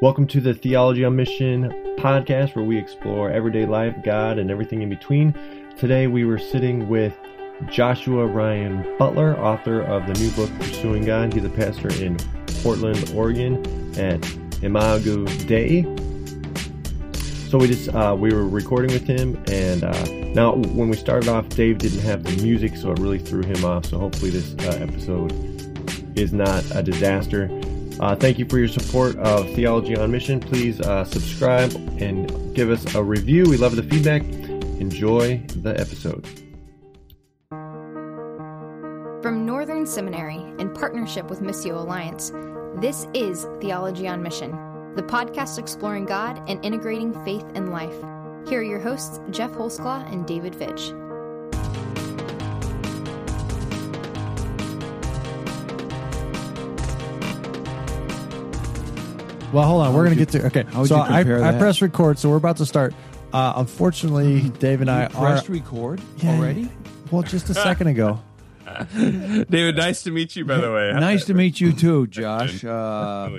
Welcome to the Theology on Mission podcast, where we explore everyday life, God, and everything in between. Today, we were sitting with Joshua Ryan Butler, author of the new book Pursuing God. He's a pastor in Portland, Oregon, at Imago Dei. So we just uh, we were recording with him, and uh, now when we started off, Dave didn't have the music, so it really threw him off. So hopefully, this uh, episode is not a disaster. Uh, thank you for your support of Theology on Mission. Please uh, subscribe and give us a review. We love the feedback. Enjoy the episode. From Northern Seminary, in partnership with Missio Alliance, this is Theology on Mission, the podcast exploring God and integrating faith and life. Here are your hosts, Jeff Holsclaw and David Fitch. Well, hold on. How we're going to get to. Okay. how would so you I, compare I that? press record, so we're about to start. Uh, unfortunately, Dave and I You are. pressed record Yeah, already. Well, just a second ago. David, nice to meet you, by the way. Nice to meet you too, Josh. Uh,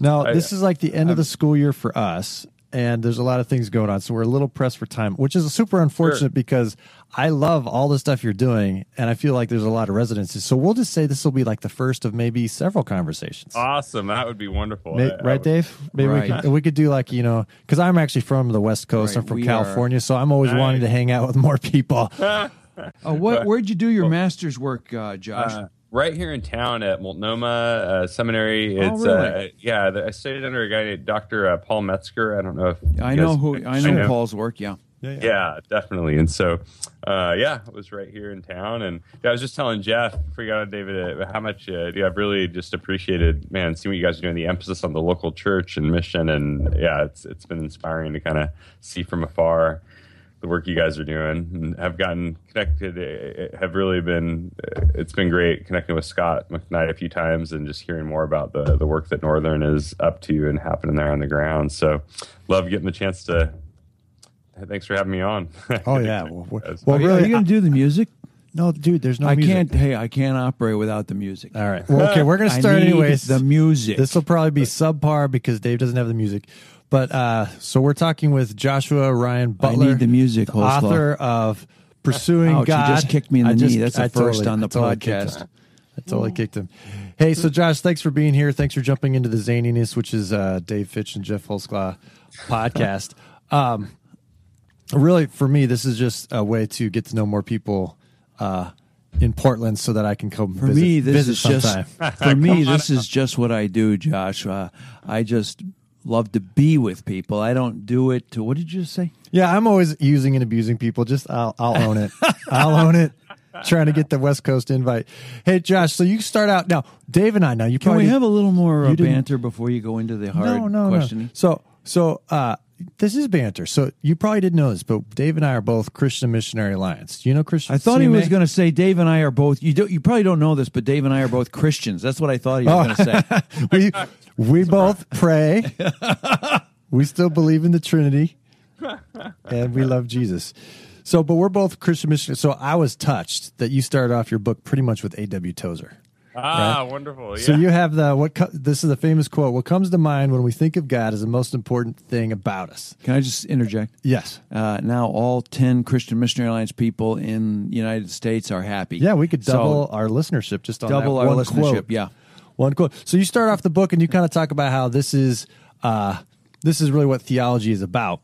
No, this is like the end of the school year for us, and there's a lot of things going on. So we're a little pressed for time, which is super unfortunate Sure. because I love all the stuff you're doing, and I feel like there's a lot of residences. So we'll just say this will be like the first of maybe several conversations. Awesome. That would be wonderful. Ma- I- I right, would- Dave? Maybe Right. we could we could do like you know because I'm actually from the West Coast. Right, I'm from we California, so I'm always Nice. wanting to hang out with more people. uh, what? Where'd you do your master's work, uh, Josh? Uh, right here in town at Multnomah uh, Seminary. Oh, It's really? uh, yeah. The, I studied under a guy named Dr. Uh, Paul Metzger. I don't know if I you know guys- who. I know Paul's work. Yeah. Yeah, definitely. And so, uh, yeah, it was right here in town. And yeah, I was just telling Jeff, before you David, uh, how much uh, yeah, I've really just appreciated, man, seeing what you guys are doing, the emphasis on the local church and mission. And yeah, it's it's been inspiring to kind of see from afar the work you guys are doing and have gotten connected. uh, Have really been, uh, it's been great connecting with Scot McKnight a few times and just hearing more about the the work that Northern is up to and happening there on the ground. So, love getting the chance to. Thanks for having me on. Oh yeah. Well, well, well, Are you- really, are you going to do the music? no, dude. There's no. I music. can't. Hey, I can't operate without the music. All right. Well, okay, we're gonna I start need anyways. The music. This will probably be subpar because Dave doesn't have the music. But uh, so we're talking with Joshua Ryan I Butler, need the music, the author of Pursuing Ouch, you God. just kicked me in the I just- knee. That's the I first totally- on the I totally podcast. him. I totally kicked him. Hey, so Josh, thanks for being here. Thanks for jumping into the zaniness, which is uh, Dave Fitch and Jeff Holsclaw podcast. Um, really, for me, this is just a way to get to know more people uh, in Portland, so that I can come For visit, me, this visit is just for me. This is just what I do, Josh. Uh, I just love to be with people. I don't do it to. What did you just say? Yeah, I'm always using and abusing people. Just I'll I'll own it. I'll own it. Trying to get the West Coast invite. Hey, Josh. So you start out now. Dave and I now. You Can we have a little more uh, banter before you go into the hard no, no, questioning? no. So so uh, this is banter. So you probably didn't know this, but Dave and I are both Christian Missionary Alliance. Do you know Christian? I thought he was going to say Dave and I are both. You do, you probably don't know this, but Dave and I are both Christians. That's what I thought he was going to say. we we both pray. we still believe in the Trinity, and we love Jesus. So, but we're both Christian missionaries. So, I was touched that you started off your book pretty much with A.W. Tozer. Ah, wonderful. Yeah. So you have the what? Co- this is the famous quote. What comes to mind when we think of God is the most important thing about us. Can I just interject? Yes. Uh, now all ten Christian Missionary Alliance people in the United States are happy. Yeah, we could So, double our listenership just on double that our one listenership. quote. Yeah. one quote. So you start off the book and you kind of talk about how this is uh, this is really what theology is about.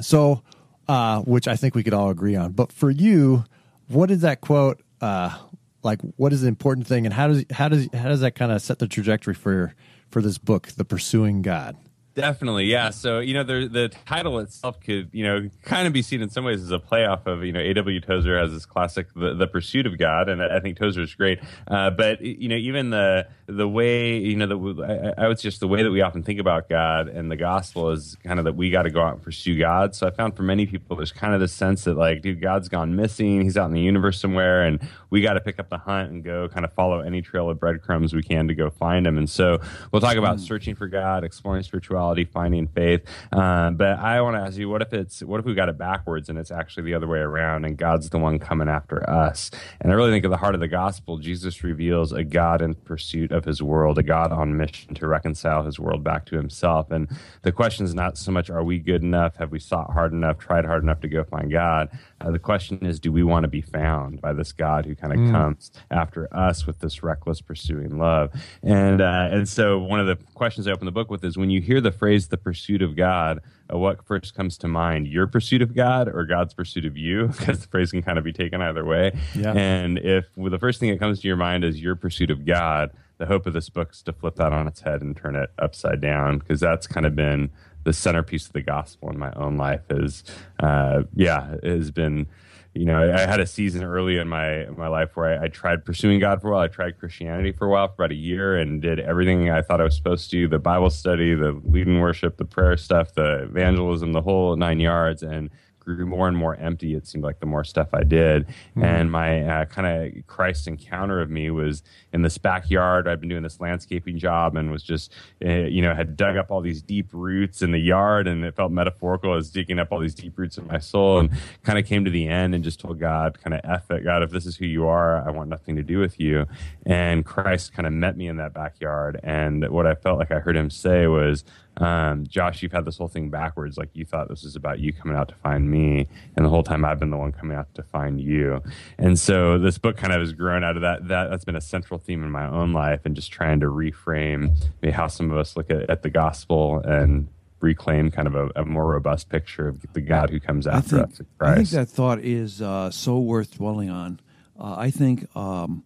So, uh, which I think we could all agree on. But for you, what is that quote? Uh, like, what is the important thing, and how does how does how does that kind of set the trajectory for for this book, The Pursuing God? Definitely, yeah. So you know, the the title itself could you know kind of be seen in some ways as a play off of you know A.W. Tozer has this classic the, the Pursuit of God, and I think Tozer is great. Uh, but you know, even the the way you know the I, I would suggest the way that we often think about God and the gospel is kind of that we got to go out and pursue God. So I found for many people there's kind of this sense that like, dude, God's gone missing. He's out in the universe somewhere, and we got to pick up the hunt and go kind of follow any trail of breadcrumbs we can to go find him. And so we'll talk about searching for God, exploring spirituality spirituality, finding faith. Uh, but I want to ask you, what if it's what if we got it backwards and it's actually the other way around, and God's the one coming after us? And I really think at the heart of the gospel, Jesus reveals a God in pursuit of His world, a God on mission to reconcile His world back to Himself. And the question is not so much are we good enough, have we sought hard enough, tried hard enough to go find God. Uh, the question is, do we want to be found by this God who kind of mm. comes after us with this reckless pursuing love? And uh, and so one of the questions I open the book with is when you hear the phrase "the pursuit of God," uh, what first comes to mind? Your pursuit of God or God's pursuit of you? Because the phrase can kind of be taken either way. Yeah. And if well, the first thing that comes to your mind is your pursuit of God, the hope of this book is to flip that on its head and turn it upside down because that's kind of been the centerpiece of the gospel in my own life is uh, yeah has been you know I had a season early in my my life where I, I, tried pursuing God for a while. I tried Christianity for a while for about a year and did everything I thought I was supposed to: the Bible study, the leading worship, the prayer stuff, the evangelism, the whole nine yards, and grew more and more empty. It seemed like the more stuff I did, mm-hmm. and my uh, kind of Christ encounter of me was in this backyard. I'd been doing this landscaping job and was just, uh, you know, had dug up all these deep roots in the yard, and it felt metaphorical as digging up all these deep roots in my soul, and kind of came to the end and just told God, kind of, "F it, God, if this is who you are, I want nothing to do with you." And Christ kind of met me in that backyard, and what I felt like I heard Him say was um, Josh, you've had this whole thing backwards. Like you thought this was about you coming out to find me, and the whole time I've been the one coming out to find you. And so this book kind of has grown out of that. That that's been a central theme in my own life, and just trying to reframe maybe how some of us look at, at the gospel and reclaim kind of a, a, more robust picture of the God who comes after I think, us. I think that thought is uh, so worth dwelling on. Uh, I think. Um,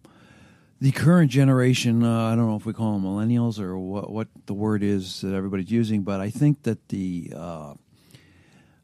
the current generation, uh, I don't know if we call them millennials or what, what the word is that everybody's using, but I think that the uh,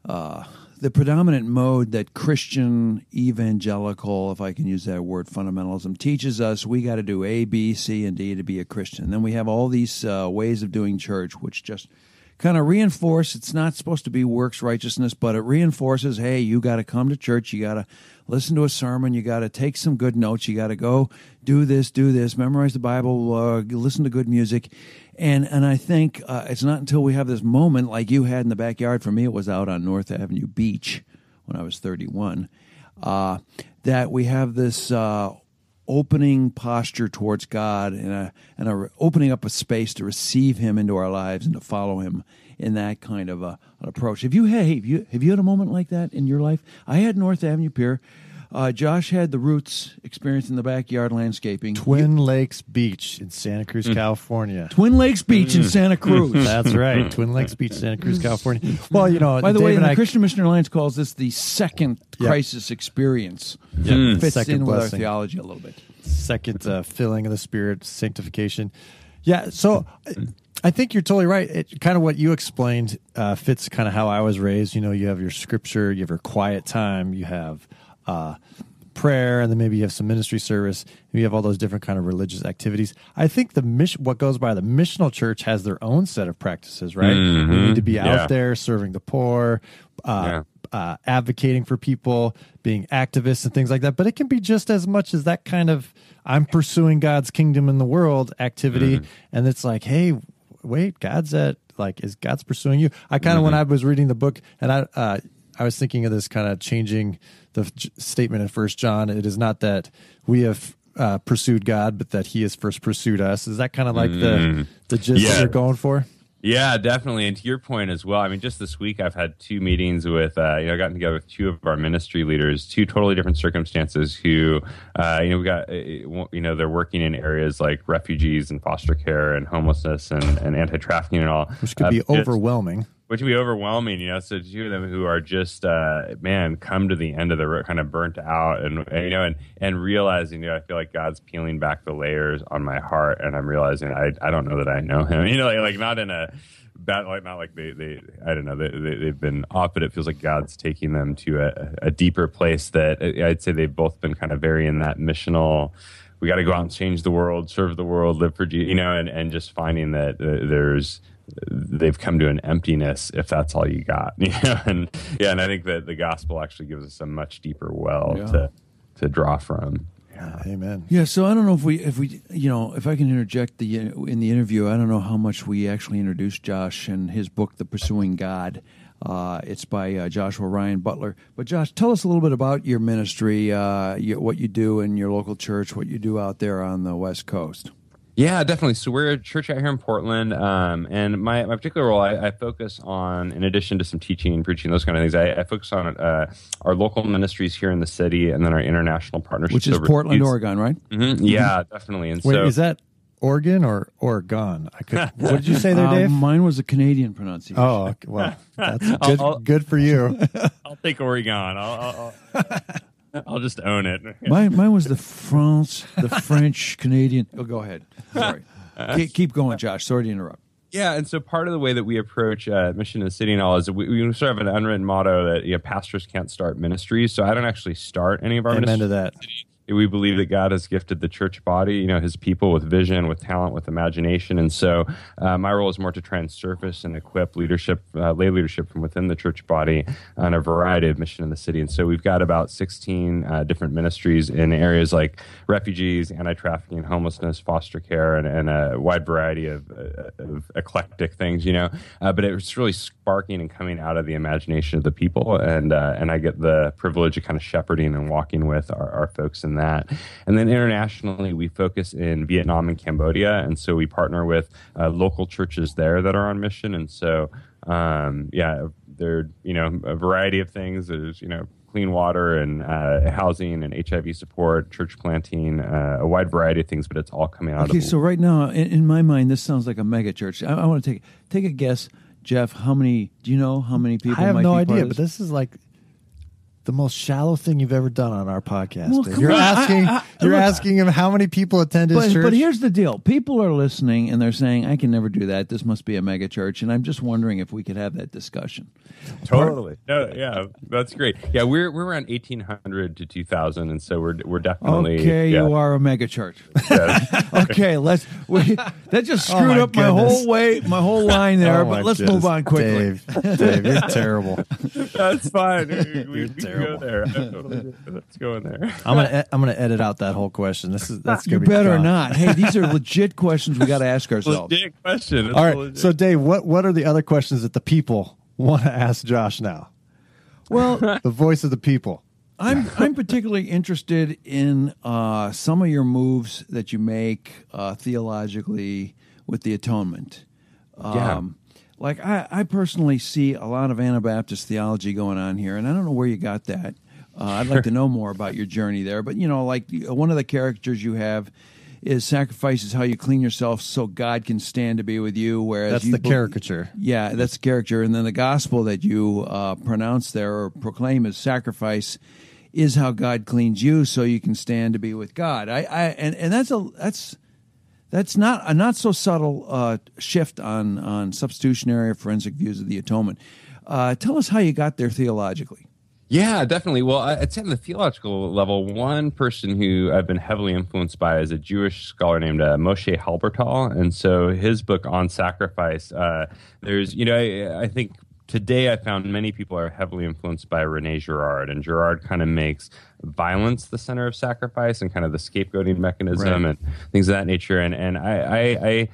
uh, the predominant mode that Christian evangelical, if I can use that word, fundamentalism teaches us we got to do A, B, C, and D to be a Christian. And then we have all these uh, ways of doing church, which just kind of reinforce it's not supposed to be works righteousness, but it reinforces hey, you got to come to church, you got to listen to a sermon, you got to take some good notes, you got to go do this, do this, memorize the Bible, uh, listen to good music. And, and I think uh, it's not until we have this moment like you had in the backyard, for me, it was out on North Avenue Beach when I was 31, uh, that we have this uh, opening posture towards God and a, and a opening up a space to receive Him into our lives and to follow Him in that kind of a, an approach. Have you hey have you have you had a moment like that in your life? I had North Avenue Pier. Uh, Josh had the roots experience in the backyard landscaping. Twin you, Lakes Beach in Santa Cruz, mm. California. Twin Lakes Beach mm. in Santa Cruz. That's right. Twin Lakes Beach, Santa Cruz, California. Well, you know, by the Dave way, the I, Christian Missionary Alliance calls this the second yep. crisis experience. Yep. Mm. Fits second in blessing. with our theology a little bit. Second uh, filling of the Spirit, sanctification. Yeah. So. I think you're totally right. It kind of what you explained uh, fits kind of how I was raised. You know, you have your scripture, you have your quiet time, you have uh, prayer, and then maybe you have some ministry service. you have all those different kind of religious activities. I think the mission, what goes by the missional church, has their own set of practices. Right? Mm-hmm. We need to be out yeah. there serving the poor. Uh, yeah. Uh, advocating for people, being activists and things like that. But it can be just as much as that kind of I'm pursuing God's kingdom in the world activity. Mm-hmm. And it's like, hey, wait, God's at like is God's pursuing you? I kind of mm-hmm. when I was reading the book and I uh, I was thinking of this kind of changing the statement in First John. It is not that we have uh, pursued God, but that He has first pursued us. Is that kind of like mm. the the gist yeah. that you're going for? Yeah, definitely. And to your point as well, I mean, just this week I've had two meetings with, uh, you know, gotten together with two of our ministry leaders, two totally different circumstances who, uh, you know, we got, uh, you know, they're working in areas like refugees and foster care and homelessness and, and anti trafficking and all. Which could be uh, overwhelming which would be overwhelming, you know. So two of them who are just uh, man come to the end of the road, kind of burnt out, and, and, you know, and and realizing, you know, I feel like God's peeling back the layers on my heart, and I'm realizing I I don't know that I know Him, you know, like, like not in a bad like not like they they I don't know they, they have been off, but it feels like God's taking them to a, a deeper place that I'd say they've both been kind of very in that missional we got to go out and change the world, serve the world, live for Jesus, you know, and, and just finding that uh, there's they've come to an emptiness if that's all you got. Yeah, and yeah, and I think that the gospel actually gives us a much deeper well yeah. to to draw from. Yeah, Yeah, amen. Yeah, so I don't know if we, if we, you know, if I can interject the in the interview. I don't know how much we actually introduced Josh and his book, The Pursuing God. Uh, it's by uh, Joshua Ryan Butler. But Josh, tell us a little bit about your ministry, uh, your, what you do in your local church, what you do out there on the West Coast. Yeah, definitely. So we're a church out here in Portland, um, and my, my particular role, I, I, focus on, in addition to some teaching and preaching, those kind of things, I, I focus on uh, our local ministries here in the city, and then our international partnerships, which is overseas. Portland, Oregon, right? Mm-hmm. Yeah, definitely. And Wait, so, is that Oregon or Oregon? I could. What did you say there, Uh, Dave? mine was a Canadian pronunciation. oh, okay, well, that's good. I'll- I'll- good for you. I'll take Oregon. I'll, I'll, I'll, I'll just own it. Mine, mine was the France, the French, Canadian. Oh, go ahead. Sorry. keep, keep going, Josh. Sorry to interrupt. Yeah, and so part of the way that we approach uh, mission in the city and all is we, we sort of have an unwritten motto that you know, pastors can't start ministries. So I don't actually start any of our Amen ministries. to that. We believe that God has gifted the church body, you know, His people with vision, with talent, with imagination, and so uh, my role is more to try and surface and equip leadership, uh, lay leadership from within the church body on a variety of mission in the city. And so we've got about 16 uh, different ministries in areas like refugees, anti-trafficking, homelessness, foster care, and, and a wide variety of, uh, of eclectic things, you know. Uh, but it's really sparking and coming out of the imagination of the people, and uh, and I get the privilege of kind of shepherding and walking with our, our folks in that. And then internationally, we focus in Vietnam and Cambodia, and so we partner with uh, local churches there that are on mission. And so, um, yeah, there you know a variety of things. There's you know clean water and uh, housing and HIV support, church planting, uh, a wide variety of things, but it's all coming out Okay, of so right now, in, in my mind, this sounds like a mega church. I, I want to take take a guess, Jeff. How many? Do you know how many people? I have might no be part idea, of but this is like the most shallow thing you've ever done on our podcast. Well, come you're on. asking, I- I- you're look, asking him how many people attend his But, church. but here's the deal: people are listening and they're saying, "I can never do that. This must be a mega church." And I'm just wondering if we could have that discussion. Totally. No, yeah, that's great. Yeah, we're we're around eighteen hundred to two thousand, and so we're we're definitely Okay, yeah. you are a mega church. Yeah. okay, let's. We, that just Oh, screwed my up my whole way, my whole line there. Oh, but let's goodness. move on quickly. Dave, Dave, you're terrible. That's fine. We, we, we can go there. I totally do. Let's go in there. I'm gonna, e- I'm gonna edit out that whole question. This is that's You gonna be better gone. not. Hey, these are legit questions we got to ask ourselves. Legit question. It's All right, legit. so Dave, what what are the other questions that the people want to ask Josh now? Well, The voice of the people. I'm I'm particularly interested in uh, some of your moves that you make uh, theologically with the atonement. Yeah. Um, like I, I personally see a lot of Anabaptist theology going on here, and I don't know where you got that. Uh, I'd like to know more about your journey there. But you know, like one of the characters you have is sacrifice is how you clean yourself so God can stand to be with you. Whereas That's you the caricature. yeah, that's the caricature. And then the gospel that you uh, pronounce there or proclaim as sacrifice is how God cleans you so you can stand to be with God. I, I and, and that's a that's that's not a not so subtle uh, shift on on substitutionary or forensic views of the atonement. Uh, tell us how you got there theologically. Yeah, definitely. Well, I'd say on the theological level, one person who I've been heavily influenced by is a Jewish scholar named uh, Moshe Halbertal, and so his book on sacrifice. Uh, there's, you know, I, I think today I found many people are heavily influenced by Rene Girard, and Girard kind of makes violence the center of sacrifice and kind of the scapegoating mechanism Right. and things of that nature. And and I I, I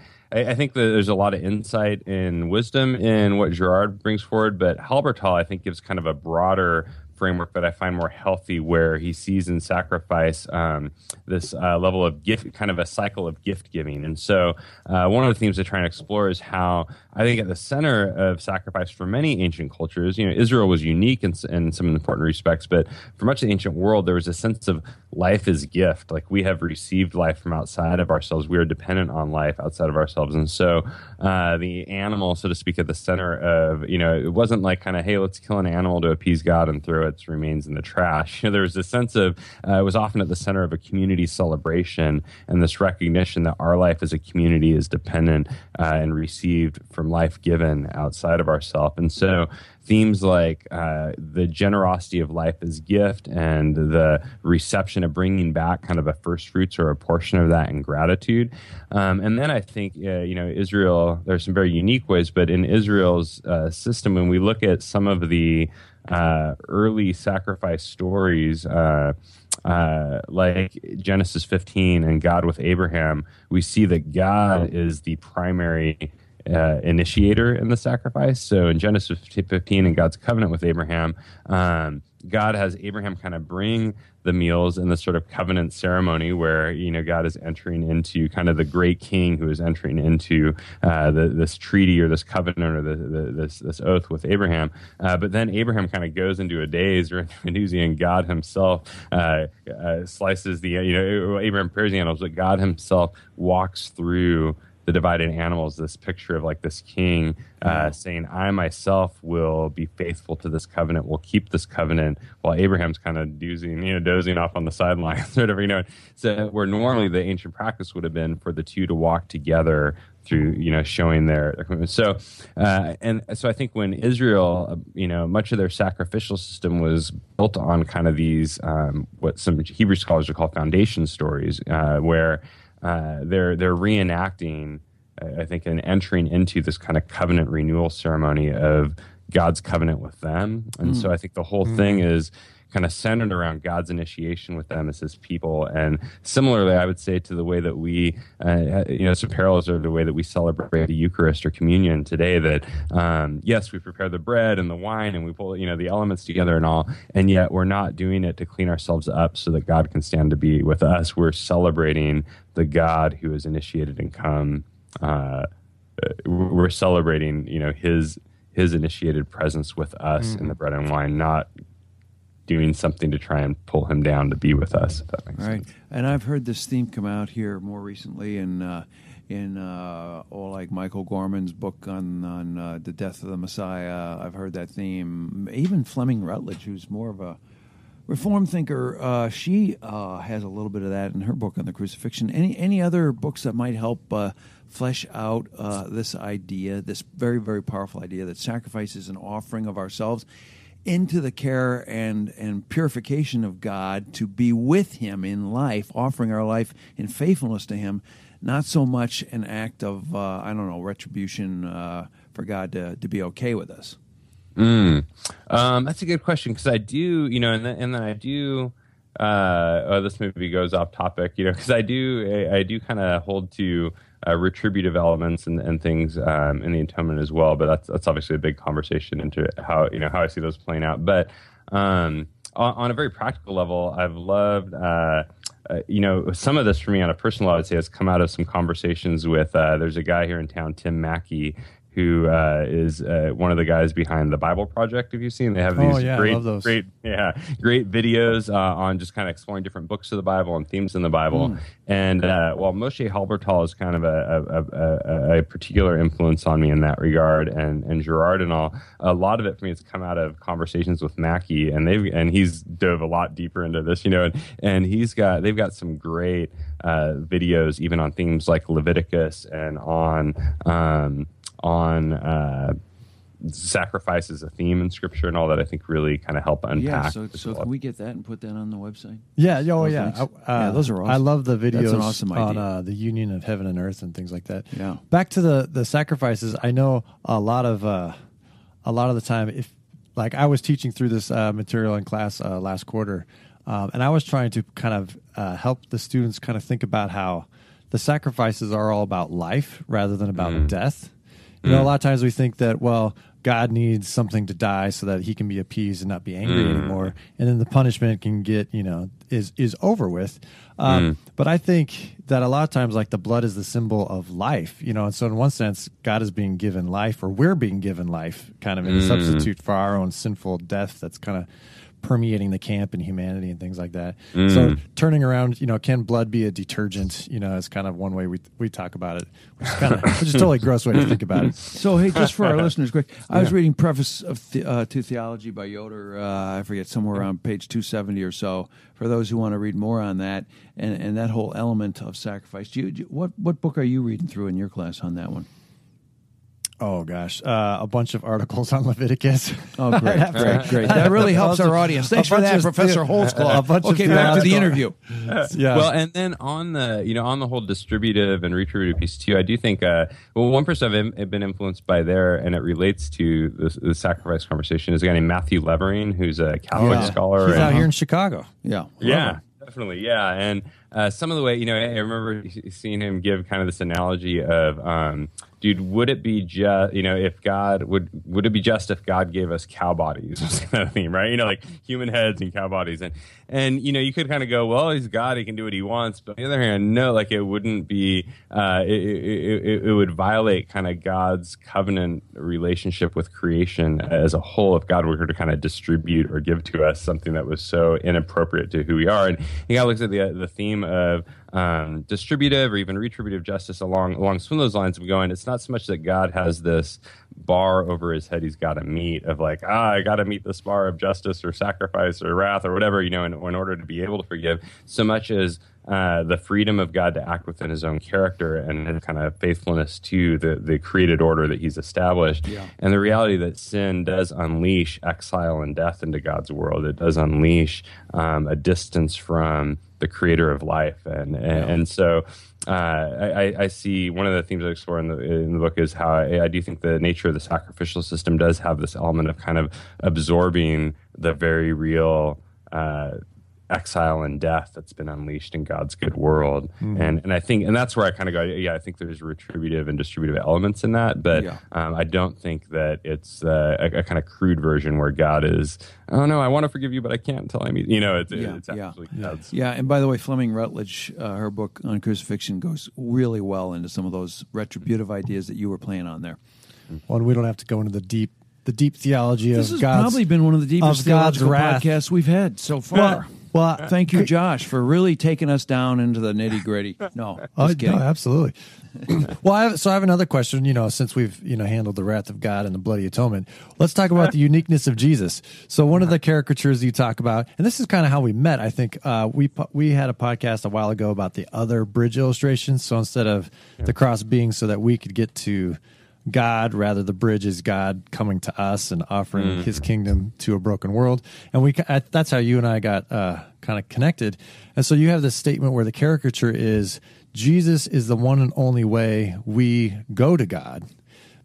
I think that there's a lot of insight and wisdom in what Girard brings forward, but Halbertal, I think, gives kind of a broader framework that I find more healthy, where he sees in sacrifice um, this uh, level of gift, kind of a cycle of gift giving. And so, uh, one of the themes I try and explore is how I think at the center of sacrifice for many ancient cultures, you know, Israel was unique in, in some important respects, but for much of the ancient world, there was a sense of life is gift. Like we have received life from outside of ourselves. We are dependent on life outside of ourselves. And so uh, the animal, so to speak, at the center of, you know, it wasn't like kind of, hey, let's kill an animal to appease God and throw remains in the trash. You know, there was a sense of, uh, it was often at the center of a community celebration and this recognition that our life as a community is dependent uh, and received from life given outside of ourselves. And so themes like uh, the generosity of life as gift and the reception of bringing back kind of a first fruits or a portion of that in gratitude. Um, and then I think, uh, you know, Israel, there's some very unique ways, but in Israel's uh, system, when we look at some of the uh, early sacrifice stories, uh, uh, like Genesis 15 and God with Abraham, we see that God is the primary uh, initiator in the sacrifice. So in Genesis 15 and God's covenant with Abraham, um, God has Abraham kind of bring the meals in this sort of covenant ceremony where you know God is entering into kind of the great King who is entering into uh, the, this treaty or this covenant or the, the, this this oath with Abraham. Uh, but then Abraham kind of goes into a daze or into a and God Himself uh, uh slices the you know Abraham prepares the animals, but God Himself walks through the divided animals this picture of like this king uh, saying i myself will be faithful to this covenant will keep this covenant while abraham's kind of dozing you know dozing off on the sidelines or whatever you know. So where normally the ancient practice would have been for the two to walk together through you know showing their, their commitment. So uh, and so i think when israel uh, you know much of their sacrificial system was built on kind of these um, what some hebrew scholars would call foundation stories uh, where uh, they're they're reenacting, I think, and entering into this kind of covenant renewal ceremony of God's covenant with them. And mm. so I think the whole mm. thing is kind of centered around God's initiation with them as His people. And similarly, I would say to the way that we, uh, you know, some parallels are the way that we celebrate the Eucharist or communion today. That um, yes, we prepare the bread and the wine and we pull, you know, the elements together and all, and yet we're not doing it to clean ourselves up so that God can stand to be with us. We're celebrating the God who has initiated and come. Uh, we're celebrating, you know, His his initiated presence with us mm. in the bread and wine, not doing something to try and pull him down to be with us. If that makes right. sense. And I've heard this theme come out here more recently in uh, in uh, or like Michael Gorman's book on on uh, the death of the Messiah. I've heard that theme. Even Fleming Rutledge, who's more of a reform thinker, uh, she uh, has a little bit of that in her book on the crucifixion. Any any other books that might help uh, flesh out uh, this idea, this very very powerful idea that sacrifice is an offering of ourselves into the care and, and purification of God to be with Him in life, offering our life in faithfulness to Him, not so much an act of, uh, I don't know, retribution uh, for God to, to be okay with us? Mm. Um, that's a good question because I do, you know, and then, and then I do. Uh, oh, this maybe goes off topic, you know, because I do, I, I do kind of hold to uh, retributive elements and, and things um, in the atonement as well. But that's that's obviously a big conversation into how you know how I see those playing out. But um, on, on, a very practical level, I've loved. Uh, uh, you know, some of this for me on a personal level, I would say has come out of some conversations with. Uh, there's a guy here in town, Tim Mackie, who uh, is uh, one of the guys behind the Bible Project. Have you seen? They have these oh, yeah, great, great, yeah, great videos uh, on just kind of exploring different books of the Bible and themes in the Bible. Mm. And uh, while Moshe Halbertal is kind of a, a, a, a, particular influence on me in that regard, and and Girard and all, a lot of it for me has come out of conversations with Mackie, and they've and he's dove a lot deeper into this, you know, and, and he's got they've got some great uh, videos even on themes like Leviticus and on. Um, on uh, sacrifice as a theme in scripture and all that I think really kind of help unpack. Yeah, so, so can we get that and put that on the website? Yeah, oh yeah, uh, yeah, those are awesome. I love the videos awesome on uh, the union of heaven and earth and things like that. Yeah. Back to the the sacrifices. I know a lot of uh, a lot of the time if like I was teaching through this uh, material in class uh, last quarter, um, and I was trying to kind of uh, help the students kind of think about how the sacrifices are all about life rather than about mm. death you know, a mm. lot of times we think that, well, God needs something to die so that he can be appeased and not be angry mm. anymore, and then the punishment can get, you know, is is over with. Um, mm. But I think that a lot of times, like the blood is the symbol of life, you know, and so in one sense, God is being given life, or we're being given life, kind of in mm. a substitute for our own sinful death. That's kind of permeating the camp and humanity and things like that. Mm. So turning around, you know, can blood be a detergent? You know, is kind of one way we we talk about it, which is kind of which is totally gross way to think about it. So hey, just for our listeners, quick, I yeah. was reading preface of the, uh, to theology by Yoder. Uh, I forget somewhere around page two seventy or so. For those who want to read more on that and and that whole element of sacrifice, do you, do what what book are you reading through in your class on that one? Oh gosh, uh, a bunch of articles on Leviticus. Oh, great, great, great. That really helps our audience. Thanks for that, Professor Holsclaw. a bunch of okay, back to the interview. yeah. Well, and then on the you know on the whole distributive and retributive piece too, I do think uh, well one person I've been influenced by there, and it relates to the, the sacrifice conversation is a guy named Matthew Levering, who's a Catholic Yeah. scholar. He's and- out here in Chicago. Yeah, Yeah, definitely. Yeah, and uh, some of the way you know, I I remember seeing him give kind of this analogy of, um, dude, would it be just you know if God would would it be just if God gave us cow bodies? Was kind of theme, right? You know, like human heads and cow bodies, and and you know you could kind of go, well, he's God, he can do what he wants, but on the other hand, no, like it wouldn't be, uh, it, it, it, it would violate kind of God's covenant relationship with creation as a whole if God were to kind of distribute or give to us something that was so inappropriate to who we are. And he kind of looks at the the theme of um, distributive or even retributive justice along along some of those lines of going. It's not so much that God has this bar over his head he's got to meet of like ah I got to meet this bar of justice or sacrifice or wrath or whatever you know in, in order to be able to forgive so much as uh, the freedom of God to act within his own character and his kind of faithfulness to the, the created order that he's established. And the reality that sin does unleash exile and death into God's world. It does unleash um, a distance from the creator of life. And, and, and so uh, I, I see one of the themes I explore in the, in the book is how I, I do think the nature of the sacrificial system does have this element of kind of absorbing the very real uh, exile and death that's been unleashed in God's good world. And and I think and that's where I kind of go, yeah, I think there's retributive and distributive elements in that, but Yeah. um, I don't think that it's uh, a, a kind of crude version where God is, oh no, I want to forgive you, but I can't until I meet you know, it's, Yeah, it's yeah. actually God's. Yeah, and by the way, Fleming Rutledge, uh, her book on crucifixion goes really well into some of those retributive ideas that you were playing on there. Well, and we don't have to go into the deep the deep theology This of has God's probably been one of the deepest of God's theological wrath. podcasts we've had so far. Well, uh, Thank you, Josh, for really taking us down into the nitty gritty. Uh, no, kidding. no, absolutely. well, I have, so I have another question. You know, since we've you know handled the wrath of God and the bloody atonement, let's talk about uh-huh. the uniqueness of Jesus. So one of uh-huh. the caricatures you talk about, and this is kind of how we met. I think uh, we we had a podcast a while ago about the other bridge illustrations. So instead of the cross being so that we could get to God, rather the bridge is God coming to us and offering His kingdom to a broken world. And we that's how you and I got uh, kind of connected. And so you have this statement where the caricature is Jesus is the one and only way we go to God.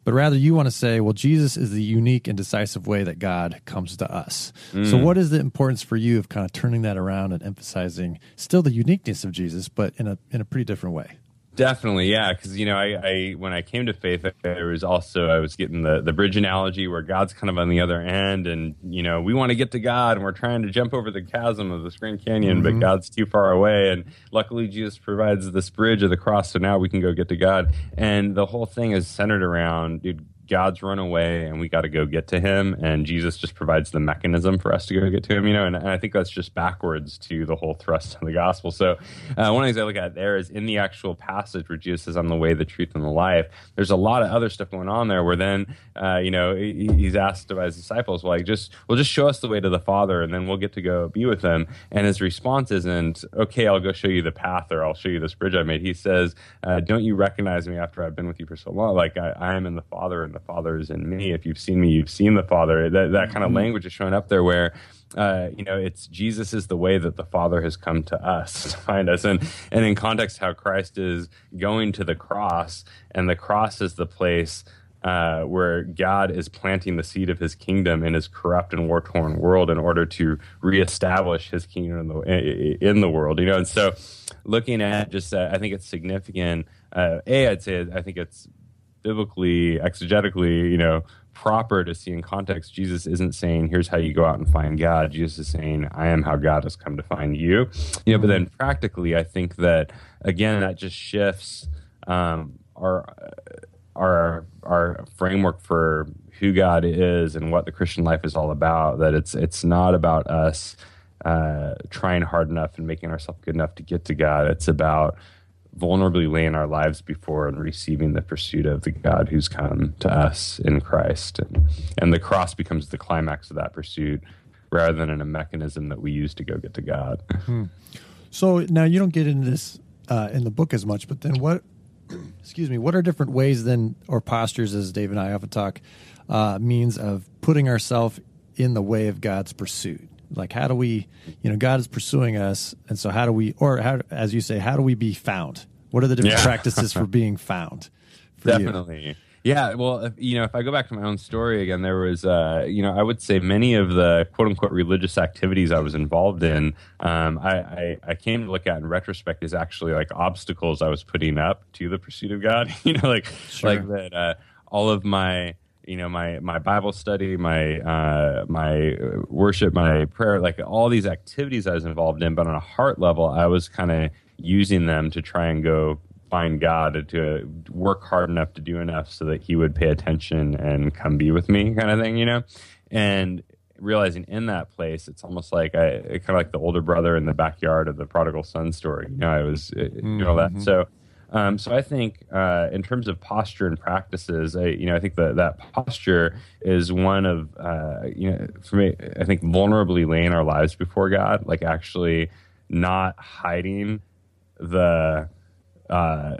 But rather, you want to say, well, Jesus is the unique and decisive way that God comes to us. So, what is the importance for you of kind of turning that around and emphasizing still the uniqueness of Jesus, but in a in a pretty different way? Definitely, yeah. Because you know, I, I when I came to faith, there was also I was getting the the bridge analogy where God's kind of on the other end, and you know, we want to get to God, and we're trying to jump over the chasm of this Grand Canyon, but mm-hmm. God's too far away. And luckily, Jesus provides this bridge of the cross, so now we can go get to God. And the whole thing is centered around, dude. God's run away and we got to go get to him. And Jesus just provides the mechanism for us to go get to him, you know. And, and I think that's just backwards to the whole thrust of the gospel. So, uh, one of the things I look at there is in the actual passage where Jesus says, I'm the way, the truth, and the life. There's a lot of other stuff going on there where then, uh, you know, he- he's asked by his disciples, well, like, just, well, just show us the way to the Father and then we'll get to go be with him. And his response isn't, okay, I'll go show you the path or I'll show you this bridge I made. He says, uh, don't you recognize me after I've been with you for so long? Like, I, I am in the Father and the Father is in me. If you've seen me, you've seen the Father. That, that kind of language is showing up there where, uh, you know, it's Jesus is the way that the Father has come to us to find us, and and in context, how Christ is going to the cross, and the cross is the place uh, where God is planting the seed of His kingdom in His corrupt and war torn world in order to reestablish His kingdom in the in the world. You know, and so looking at just, uh, I think it's significant. Uh, a, I'd say I think it's biblically, exegetically, you know, proper to see in context. Jesus isn't saying, "Here's how you go out and find God." Jesus is saying, "I am how God has come to find you." You know, but then practically, I think that again, that just shifts um, our our our framework for who God is and what the Christian life is all about. That it's it's not about us uh, trying hard enough and making ourselves good enough to get to God. It's about vulnerably laying our lives before and receiving the pursuit of the God who's come to us in Christ. And, and the cross becomes the climax of that pursuit rather than in a mechanism that we use to go get to God. So now you don't get into this uh, in the book as much, but then what? excuse me, what are different ways then, or postures, as Dave and I often talk, uh, means of putting ourselves in the way of God's pursuit? Like, how do we, you know, God is pursuing us, and so how do we, or how, as you say, how do we be found? What are the different Yeah. practices for being found? For you? Definitely. Yeah, well, if, you know, if I go back to my own story again, there was, uh, you know, I would say many of the quote unquote religious activities I was involved in, um, I, I, I came to look at in retrospect as actually like obstacles I was putting up to the pursuit of God. you know, like like that. Uh, all of my, you know, my my Bible study, my uh, my worship, my prayer, like all these activities I was involved in, but on a heart level, I was kind of using them to try and go find God to work hard enough to do enough so that He would pay attention and come be with me, kind of thing, you know. And realizing in that place, it's almost like I kind of like the older brother in the backyard of the prodigal son story. You know, I was uh, you know that. So, um, so I think uh, in terms of posture and practices, I you know I think that that posture is one of uh, you know for me I think vulnerably laying our lives before God, like actually not hiding the uh,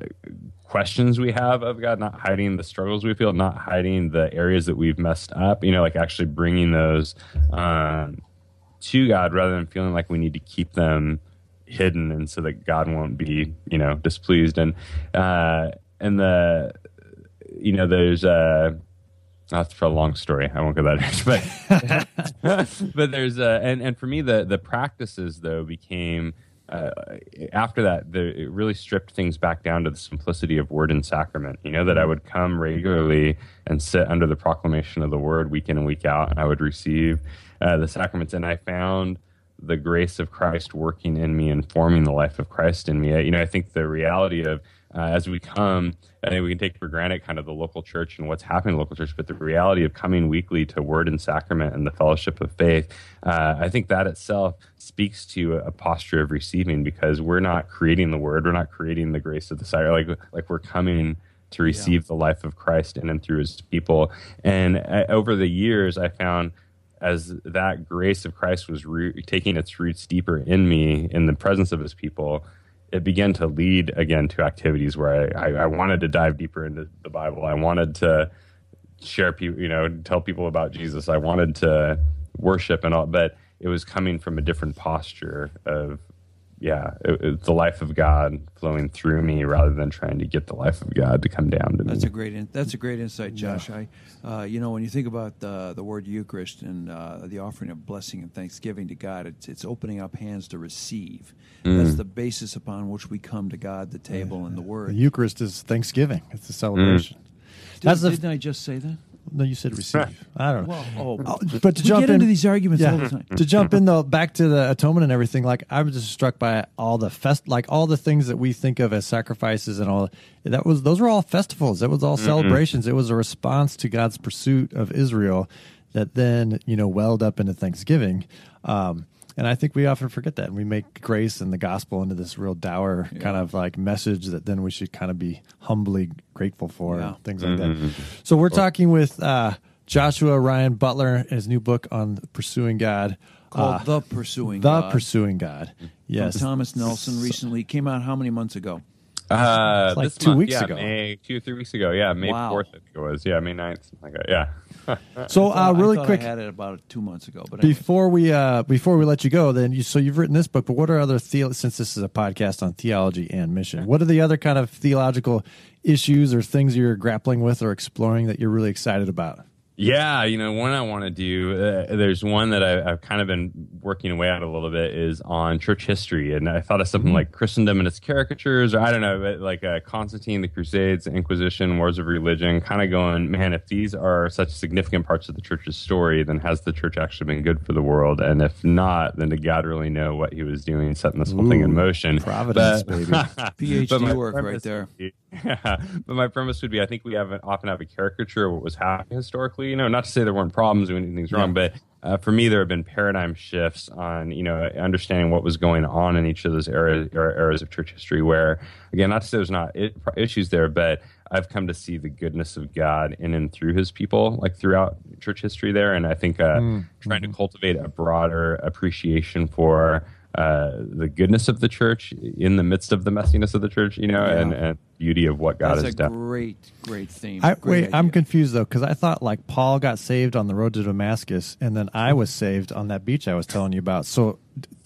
questions we have of God, not hiding the struggles we feel, not hiding the areas that we've messed up, you know, like actually bringing those um, to God rather than feeling like we need to keep them hidden and so that God won't be, you know, displeased. And, uh, and the, you know, there's, uh, that's for a long story. I won't go that into, but but there's uh, and and for me the the practices though became uh, after that the, it really stripped things back down to the simplicity of word and sacrament. You know that I would come regularly and sit under the proclamation of the word week in and week out, and I would receive uh, the sacraments, and I found the grace of Christ working in me and forming the life of Christ in me. You know, I think the reality of uh, as we come, I think we can take for granted kind of the local church and what's happening in the local church, but the reality of coming weekly to word and sacrament and the fellowship of faith, uh, I think that itself speaks to a posture of receiving because we're not creating the word, we're not creating the grace of the sire, like like we're coming to receive the life of Christ in and through His people. And uh, over the years, I found as that grace of Christ was root, taking its roots deeper in me in the presence of his people, it began to lead again to activities where I, I, I wanted to dive deeper into the Bible. I wanted to share people, you know, tell people about Jesus. I wanted to worship and all, but it was coming from a different posture of, yeah, it, it, the life of God flowing through me rather than trying to get the life of God to come down to That's me. a great. In, that's a great insight, Josh. I, uh, you know, when you think about the the word Eucharist and uh, the offering of blessing and thanksgiving to God, it's it's opening up hands to receive. That's the basis upon which we come to God, the table, and the The Word. Eucharist is Thanksgiving. It's a celebration. Did, That's the- didn't I just say that? No, you said receive. I don't know. Well, oh, Oh, but to we jump get in, into these arguments all the time. to jump in though, back to the atonement and everything. Like I was just struck by all the fest, like all the things that we think of as sacrifices and all. That was those were all festivals. That was all celebrations. It was a response to God's pursuit of Israel that then you know welled up into Thanksgiving. Um, and I think we often forget that, and we make grace and the gospel into this real dour kind of like message that then we should kind of be humbly grateful for, Yeah. and things like that. So we're talking with uh, Joshua Ryan Butler and his new book on pursuing God, Called uh, The Pursuing the God. pursuing God. From Yes, Thomas Nelson recently came out how many months ago? Uh, like this two month, weeks yeah, ago. May two or three weeks ago. Yeah, May Wow. fourth. I think it was. Yeah, May 9th, something like that. Yeah. So I uh, really I quick I had it about two months ago, but before we uh, before we let you go, then you so you've written this book, but what are other the- since this is a podcast on theology and mission? What are the other kind of theological issues or things you're grappling with or exploring that you're really excited about? Yeah, you know, one I want to do. Uh, there's one that I, I've kind of been working away at a little bit is on church history, and I thought of something like Christendom and its caricatures, or I don't know, but like uh, Constantine, the Crusades, Inquisition, Wars of Religion. Kind of going, man, if these are such significant parts of the church's story, then has the church actually been good for the world? And if not, then did God really know what He was doing, setting this whole thing in motion? providence, But- baby. PhD but work right there. be- Yeah, but my premise would be I think we have often have a caricature of what was happening historically. You know, not to say there weren't problems or anything's wrong, but uh, for me there have been paradigm shifts on you know understanding what was going on in each of those eras er- eras of church history. Where again, not to say there's not issues there, but I've come to see the goodness of God in and through His people, like throughout church history there, and I think uh, trying to cultivate a broader appreciation for uh, the goodness of the church in the midst of the messiness of the church, you know, Yeah. and, and beauty of what God That's has a done. great, great theme. I, Great wait, I'm confused though because I thought like Paul got saved on the road to Damascus, and then I was saved on that beach I was telling you about. So,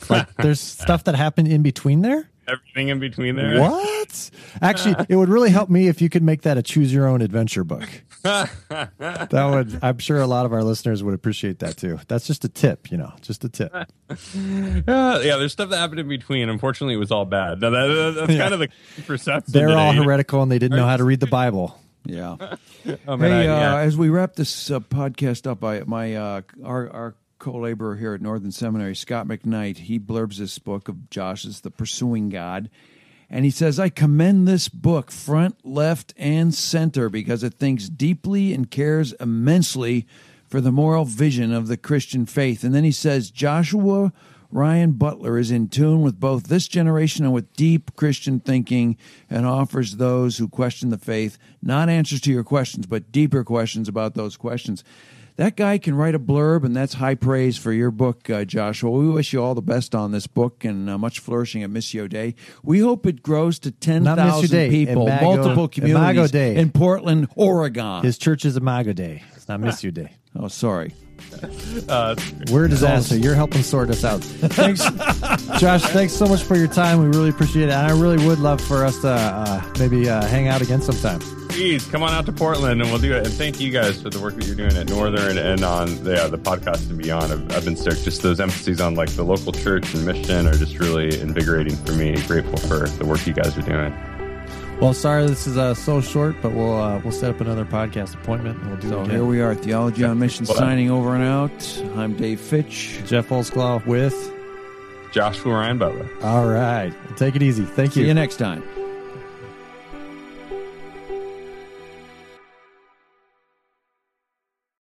like, there's stuff that happened in between there. Everything in between there. What? Actually, it would really help me if you could make that a choose your own adventure book. that would. I'm sure a lot of our listeners would appreciate that too. That's just a tip, you know, just a tip. Yeah, yeah, there's stuff that happened in between. Unfortunately, it was all bad. Now, that, that- that's Yeah. kind of the perception. They're today, all you know? heretical and they didn't know how to read the Bible. Yeah. Oh, man, Hey, I- uh, yeah. as we wrap this uh, podcast up, I, my uh, our our co-laborer here at Northern Seminary, Scot McKnight, he blurbs this book of Josh's, "The Pursuing God," and he says, "I commend this book front, left, and center because it thinks deeply and cares immensely for the moral vision of the Christian faith." And then he says, Joshua. Ryan Butler is in tune with both this generation and with deep Christian thinking and offers those who question the faith not answers to your questions, but deeper questions about those questions. That guy can write a blurb, and that's high praise for your book, uh, Joshua. We wish you all the best on this book and uh, much flourishing at Missio Dei. We hope it grows to Not Missio 10,000 people, Imago- multiple Imago communities Day. in Portland, Oregon. His church is Imago Dei. It's not Miss You Day. oh, sorry. Uh, We're a disaster. You're helping sort us out. Thanks, Josh. Thanks so much for your time. We really appreciate it. And I really would love for us to uh, maybe uh, hang out again sometime. please come on out to Portland and we'll do it. And thank you guys for the work that you're doing at Northern and on the, uh, the podcast and beyond. I've, I've been stoked. Just those emphases on like the local church and mission are just really invigorating for me. Grateful for the work you guys are doing. Well, sorry this is uh, so short, but we'll uh, we'll set up another podcast appointment and we'll do So it here we are, Theology on Mission, Well- signing over and out. I'm Dave Fitch. Jeff Holsclaw with. Joshua Ryan Butler. All right. Take it easy. Thank See you. See you next time.